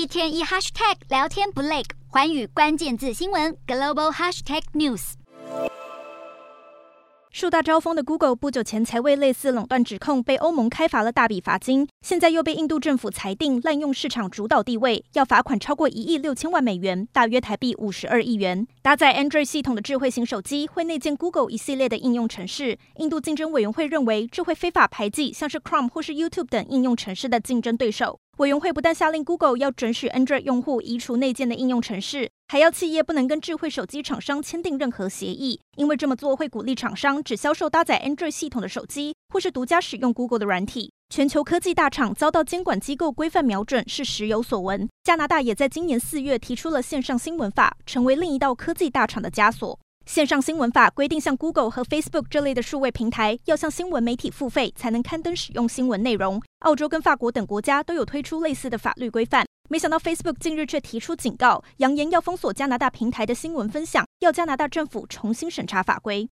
一天一 hashtag 聊天不累，寰宇关键字新闻 global hashtag news。树大招风的 Google 不久前才为类似垄断指控被欧盟开罚了大笔罚金，现在又被印度政府裁定滥用市场主导地位，要罚款超过一亿六千万美元，大约台币五十二亿元。搭载 Android 系统的智慧型手机会内建 Google 一系列的应用程式。印度竞争委员会认为，这会非法排挤像是 Chrome 或是 YouTube 等应用程式的竞争对手。委员会不但下令 Google 要准许 Android 用户移除内建的应用程式，还要企业不能跟智慧手机厂商签订任何协议，因为这么做会鼓励厂商只销售搭载 Android 系统的手机，或是独家使用 Google 的软体。全球科技大厂遭到监管机构规范瞄准是时有所闻。加拿大也在今年四月提出了线上新闻法，成为另一道科技大厂的枷锁。线上新闻法规定，像 Google 和 Facebook 这类的数位平台，要向新闻媒体付费才能刊登使用新闻内容。澳洲跟法国等国家都有推出类似的法律规范。没想到 Facebook 近日却提出警告，扬言要封锁加拿大平台的新闻分享，要加拿大政府重新审查法规。